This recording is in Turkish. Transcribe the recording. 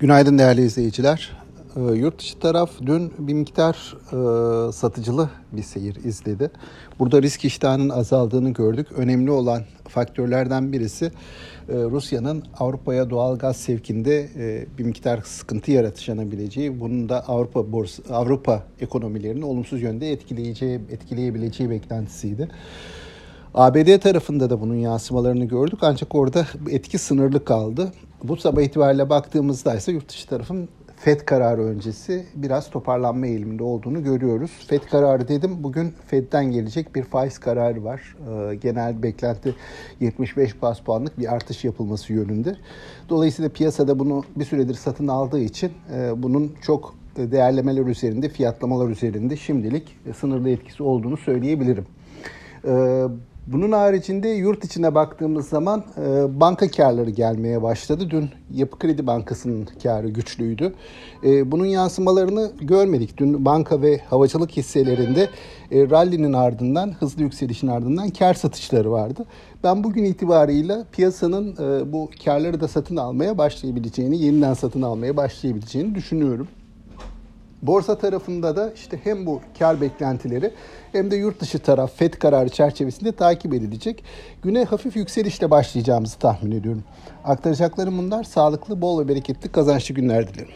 Günaydın değerli izleyiciler. E, yurt dışı taraf dün bir miktar e, satıcılı bir seyir izledi. Burada risk iştahının azaldığını gördük. Önemli olan faktörlerden birisi e, Rusya'nın Avrupa'ya doğal gaz sevkinde e, bir miktar sıkıntı yaratışanabileceği, bunun da Avrupa borsa, Avrupa ekonomilerini olumsuz yönde etkileyeceği, etkileyebileceği beklentisiydi. ABD tarafında da bunun yansımalarını gördük ancak orada etki sınırlı kaldı. Bu sabah itibariyle baktığımızda ise yurt dışı tarafın FED kararı öncesi biraz toparlanma eğiliminde olduğunu görüyoruz. FED kararı dedim bugün FED'den gelecek bir faiz kararı var. Ee, genel beklenti 75 bas puanlık bir artış yapılması yönünde. Dolayısıyla piyasada bunu bir süredir satın aldığı için e, bunun çok değerlemeler üzerinde, fiyatlamalar üzerinde şimdilik sınırlı etkisi olduğunu söyleyebilirim. Ee, bunun haricinde yurt içine baktığımız zaman e, banka karları gelmeye başladı. Dün Yapı Kredi Bankası'nın karı güçlüydü. E, bunun yansımalarını görmedik. Dün banka ve havacılık hisselerinde e, rally'nin ardından, hızlı yükselişin ardından kar satışları vardı. Ben bugün itibarıyla piyasanın e, bu karları da satın almaya başlayabileceğini, yeniden satın almaya başlayabileceğini düşünüyorum. Borsa tarafında da işte hem bu kar beklentileri hem de yurt dışı taraf FED kararı çerçevesinde takip edilecek. Güne hafif yükselişle başlayacağımızı tahmin ediyorum. Aktaracaklarım bunlar. Sağlıklı, bol ve bereketli kazançlı günler dilerim.